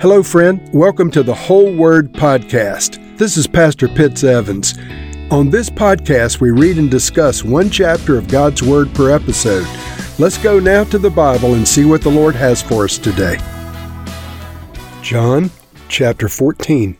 Hello, friend. Welcome to the Whole Word Podcast. This is Pastor Pitts Evans. On this podcast, we read and discuss one chapter of God's Word per episode. Let's go now to the Bible and see what the Lord has for us today. John chapter 14.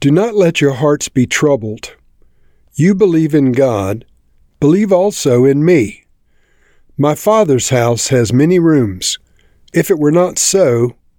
Do not let your hearts be troubled. You believe in God, believe also in me. My Father's house has many rooms. If it were not so,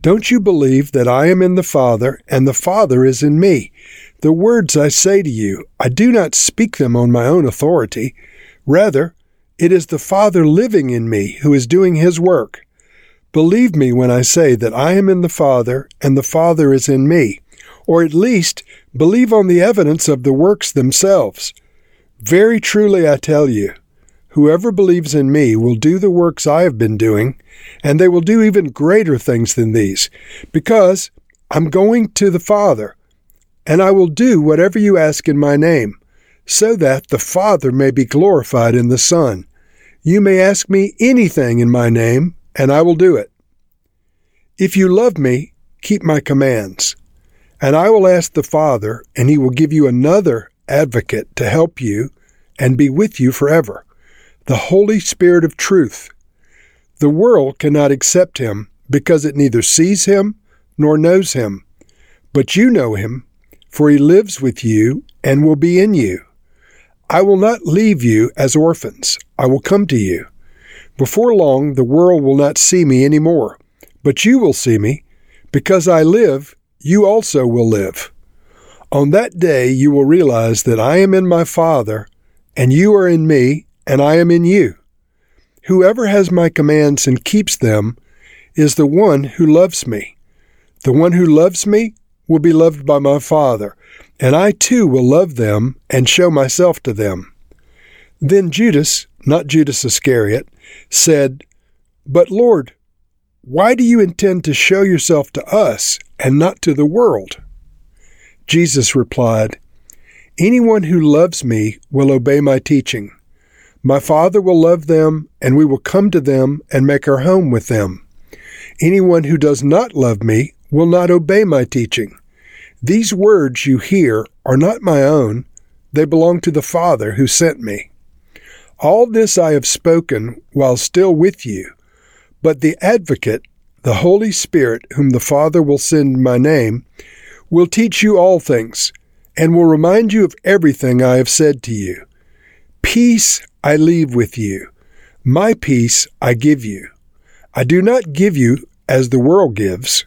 Don't you believe that I am in the Father, and the Father is in me? The words I say to you, I do not speak them on my own authority. Rather, it is the Father living in me who is doing his work. Believe me when I say that I am in the Father, and the Father is in me, or at least believe on the evidence of the works themselves. Very truly I tell you, Whoever believes in me will do the works I have been doing, and they will do even greater things than these, because I'm going to the Father, and I will do whatever you ask in my name, so that the Father may be glorified in the Son. You may ask me anything in my name, and I will do it. If you love me, keep my commands. And I will ask the Father, and he will give you another advocate to help you and be with you forever the Holy Spirit of truth. The world cannot accept him because it neither sees him nor knows him. But you know him, for he lives with you and will be in you. I will not leave you as orphans. I will come to you. Before long, the world will not see me any more, but you will see me. Because I live, you also will live. On that day, you will realize that I am in my Father, and you are in me, and I am in you. Whoever has my commands and keeps them is the one who loves me. The one who loves me will be loved by my Father, and I too will love them and show myself to them. Then Judas, not Judas Iscariot, said, But Lord, why do you intend to show yourself to us and not to the world? Jesus replied, Anyone who loves me will obey my teaching. My Father will love them, and we will come to them and make our home with them. Anyone who does not love me will not obey my teaching. These words you hear are not my own, they belong to the Father who sent me. All this I have spoken while still with you, but the Advocate, the Holy Spirit, whom the Father will send in my name, will teach you all things, and will remind you of everything I have said to you. Peace I leave with you. My peace I give you. I do not give you as the world gives.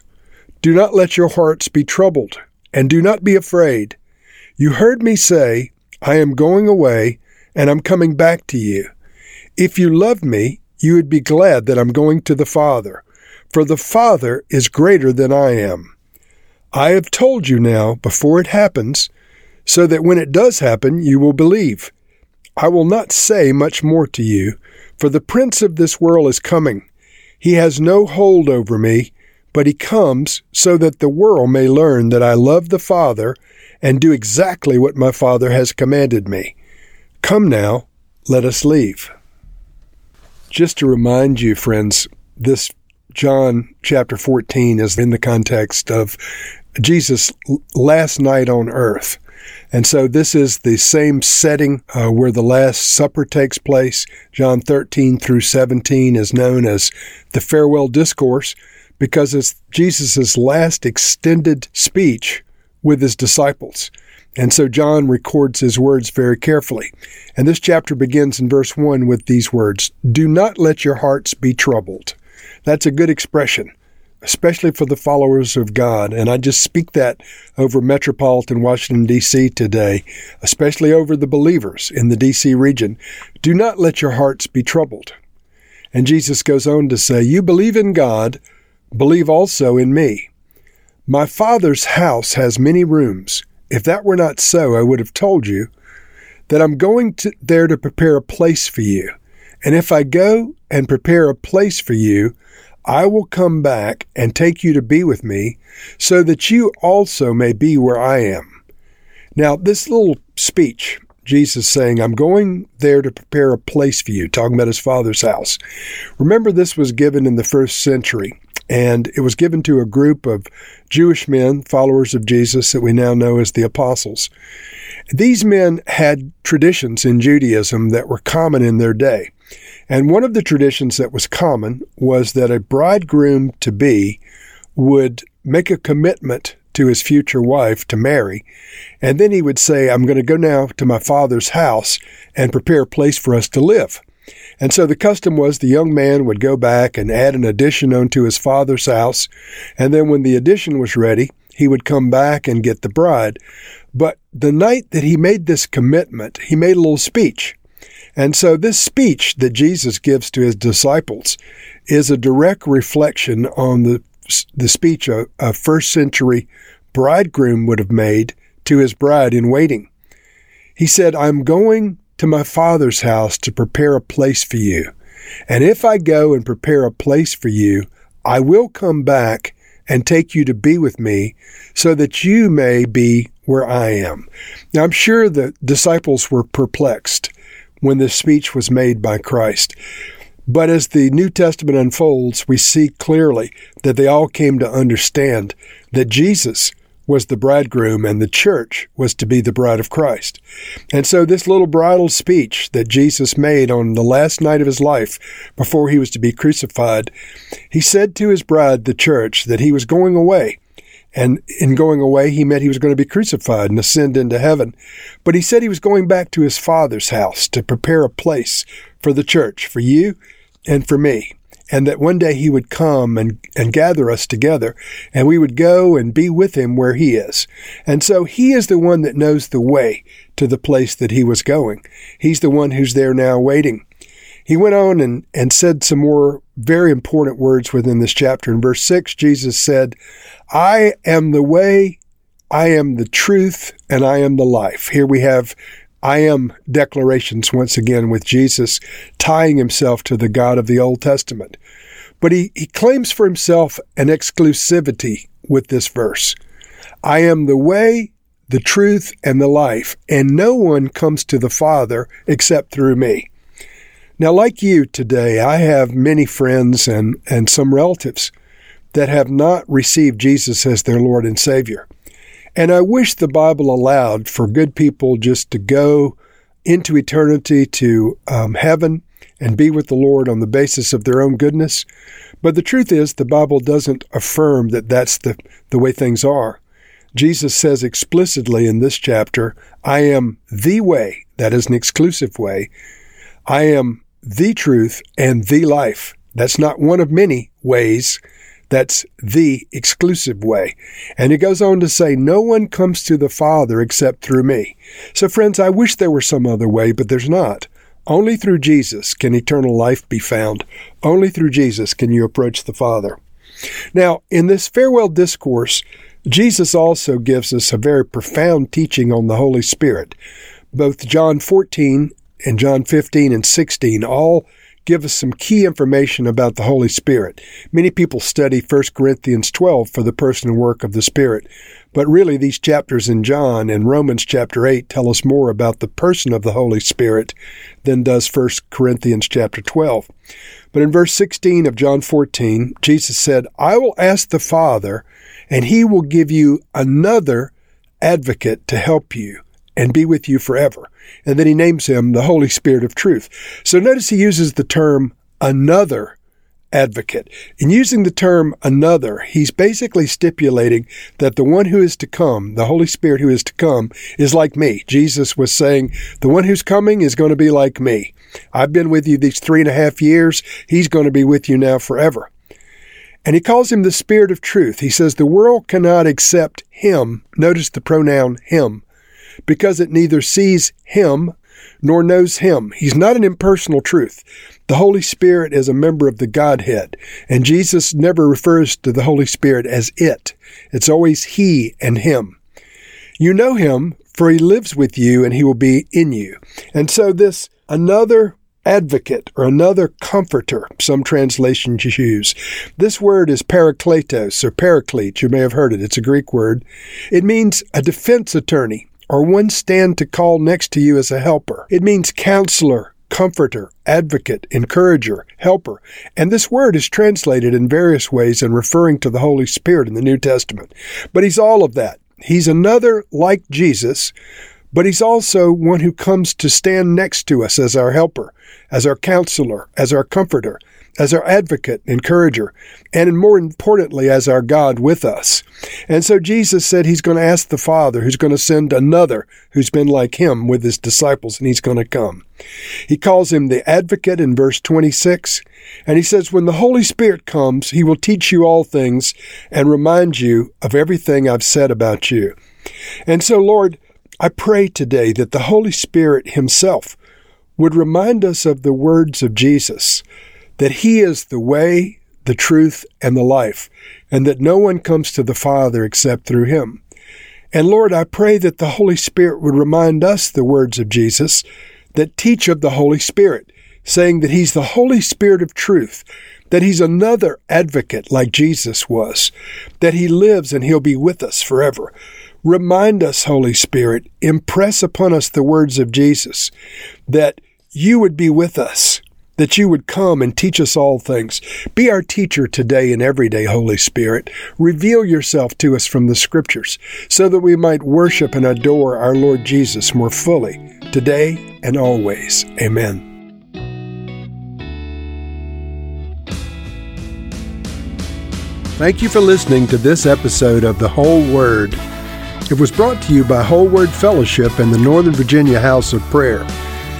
Do not let your hearts be troubled, and do not be afraid. You heard me say, I am going away, and I'm coming back to you. If you loved me, you would be glad that I'm going to the Father, for the Father is greater than I am. I have told you now before it happens, so that when it does happen, you will believe. I will not say much more to you, for the prince of this world is coming. He has no hold over me, but he comes so that the world may learn that I love the Father and do exactly what my Father has commanded me. Come now, let us leave. Just to remind you, friends, this John chapter 14 is in the context of Jesus' last night on earth. And so this is the same setting uh, where the Last Supper takes place. John 13 through 17 is known as the farewell discourse. because it's Jesus' last extended speech with his disciples. And so John records his words very carefully. And this chapter begins in verse 1 with these words Do not let your hearts be troubled. That's a good expression, especially for the followers of God. And I just speak that over metropolitan Washington, D.C. today, especially over the believers in the D.C. region. Do not let your hearts be troubled. And Jesus goes on to say, You believe in God, believe also in me. My Father's house has many rooms. If that were not so, I would have told you that I'm going to, there to prepare a place for you. And if I go and prepare a place for you, I will come back and take you to be with me, so that you also may be where I am. Now, this little speech, Jesus saying, I'm going there to prepare a place for you, talking about his father's house. Remember, this was given in the first century and it was given to a group of Jewish men, followers of Jesus, that we now know as the apostles. These men had traditions in Judaism that were common in their day. And one of the traditions that was common was that a bridegroom to be would make a commitment to his future wife to marry, and then he would say, I'm going to go now to my father's house and prepare a place for us to live. And so the custom was the young man would go back and add an addition unto his father's house, and then when the addition was ready, he would come back and get the bride. But the night that he made this commitment, he made a little speech. And so this speech that Jesus gives to his disciples is a direct reflection on the, the speech of, a first century bridegroom would have made to his bride in waiting. He said, I'm going to my Father's house to prepare a place for you. And if I go and prepare a place for you, I will come back and take you to be with me so that you may be where I am. Now, I'm sure the disciples were perplexed when this speech was made by Christ. But as the New Testament unfolds, we see clearly that they all came to understand that Jesus was the bridegroom and the church was to be the bride of Christ. And so this little bridal speech that Jesus made on the last night of his life before he was to be crucified, he said to his bride, the church, that he was going away. And in going away, he meant he was going to be crucified and ascend into heaven. But he said he was going back to his father's house to prepare a place for the church, for you and for me and that one day he would come and, and gather us together and we would go and be with him where he is. And so he is the one that knows the way to the place that he was going. He's the one who's there now waiting. He went on and, and said some more very important words within this chapter. In verse 6, Jesus said, I am the way, I am the truth, and I am the life. Here we have I am declarations once again with Jesus tying himself to the God of the Old Testament. But he, he claims for himself an exclusivity with this verse. I am the way, the truth, and the life, and no one comes to the Father except through me. Now, like you today, I have many friends and, and some relatives that have not received Jesus as their Lord and Savior. And I wish the Bible allowed for good people just to go into eternity to um, heaven and be with the Lord on the basis of their own goodness. But the truth is, the Bible doesn't affirm that that's the, the way things are. Jesus says explicitly in this chapter, I am the way, that is an exclusive way. I am the truth and the life. That's not one of many ways. That's the exclusive way. And it goes on to say, No one comes to the Father except through me. So, friends, I wish there were some other way, but there's not. Only through Jesus can eternal life be found. Only through Jesus can you approach the Father. Now, in this farewell discourse, Jesus also gives us a very profound teaching on the Holy Spirit. Both John 14 and John 15 and 16 all give us some key information about the Holy Spirit. Many people study 1 Corinthians 12 for the person and work of the Spirit, but really these chapters in John and Romans chapter 8 tell us more about the person of the Holy Spirit than does 1 Corinthians chapter 12. But in verse 16 of John 14, Jesus said, I will ask the Father, and he will give you another advocate to help you and be with you forever. And then he names him the Holy Spirit of truth. So notice he uses the term another advocate. In using the term another, he's basically stipulating that the one who is to come, the Holy Spirit who is to come, is like me. Jesus was saying, the one who's coming is going to be like me. I've been with you these three and a half years. He's going to be with you now forever. And he calls him the Spirit of truth. He says the world cannot accept him. Notice the pronoun him because it neither sees him nor knows him. He's not an impersonal truth. The Holy Spirit is a member of the Godhead, and Jesus never refers to the Holy Spirit as it. It's always he and him. You know him, for he lives with you and he will be in you. And so this another advocate or another comforter, some translations use. This word is parakletos or paraclete. You may have heard it. It's a Greek word. It means a defense attorney or one stand to call next to you as a helper. It means counselor, comforter, advocate, encourager, helper. And this word is translated in various ways in referring to the Holy Spirit in the New Testament. But he's all of that. He's another like Jesus, but he's also one who comes to stand next to us as our helper, as our counselor, as our comforter, as our advocate, encourager, and more importantly, as our God with us. And so Jesus said he's going to ask the Father, who's going to send another who's been like him with his disciples, and he's going to come. He calls him the advocate in verse 26, and he says, When the Holy Spirit comes, he will teach you all things and remind you of everything I've said about you. And so, Lord, I pray today that the Holy Spirit himself would remind us of the words of Jesus that He is the way, the truth, and the life, and that no one comes to the Father except through Him. And Lord, I pray that the Holy Spirit would remind us the words of Jesus that teach of the Holy Spirit, saying that He's the Holy Spirit of truth, that He's another advocate like Jesus was, that He lives and He'll be with us forever. Remind us, Holy Spirit, impress upon us the words of Jesus, that you would be with us, that you would come and teach us all things. Be our teacher today and every day, Holy Spirit. Reveal yourself to us from the Scriptures so that we might worship and adore our Lord Jesus more fully, today and always. Amen. Thank you for listening to this episode of The Whole Word. It was brought to you by Whole Word Fellowship and the Northern Virginia House of Prayer.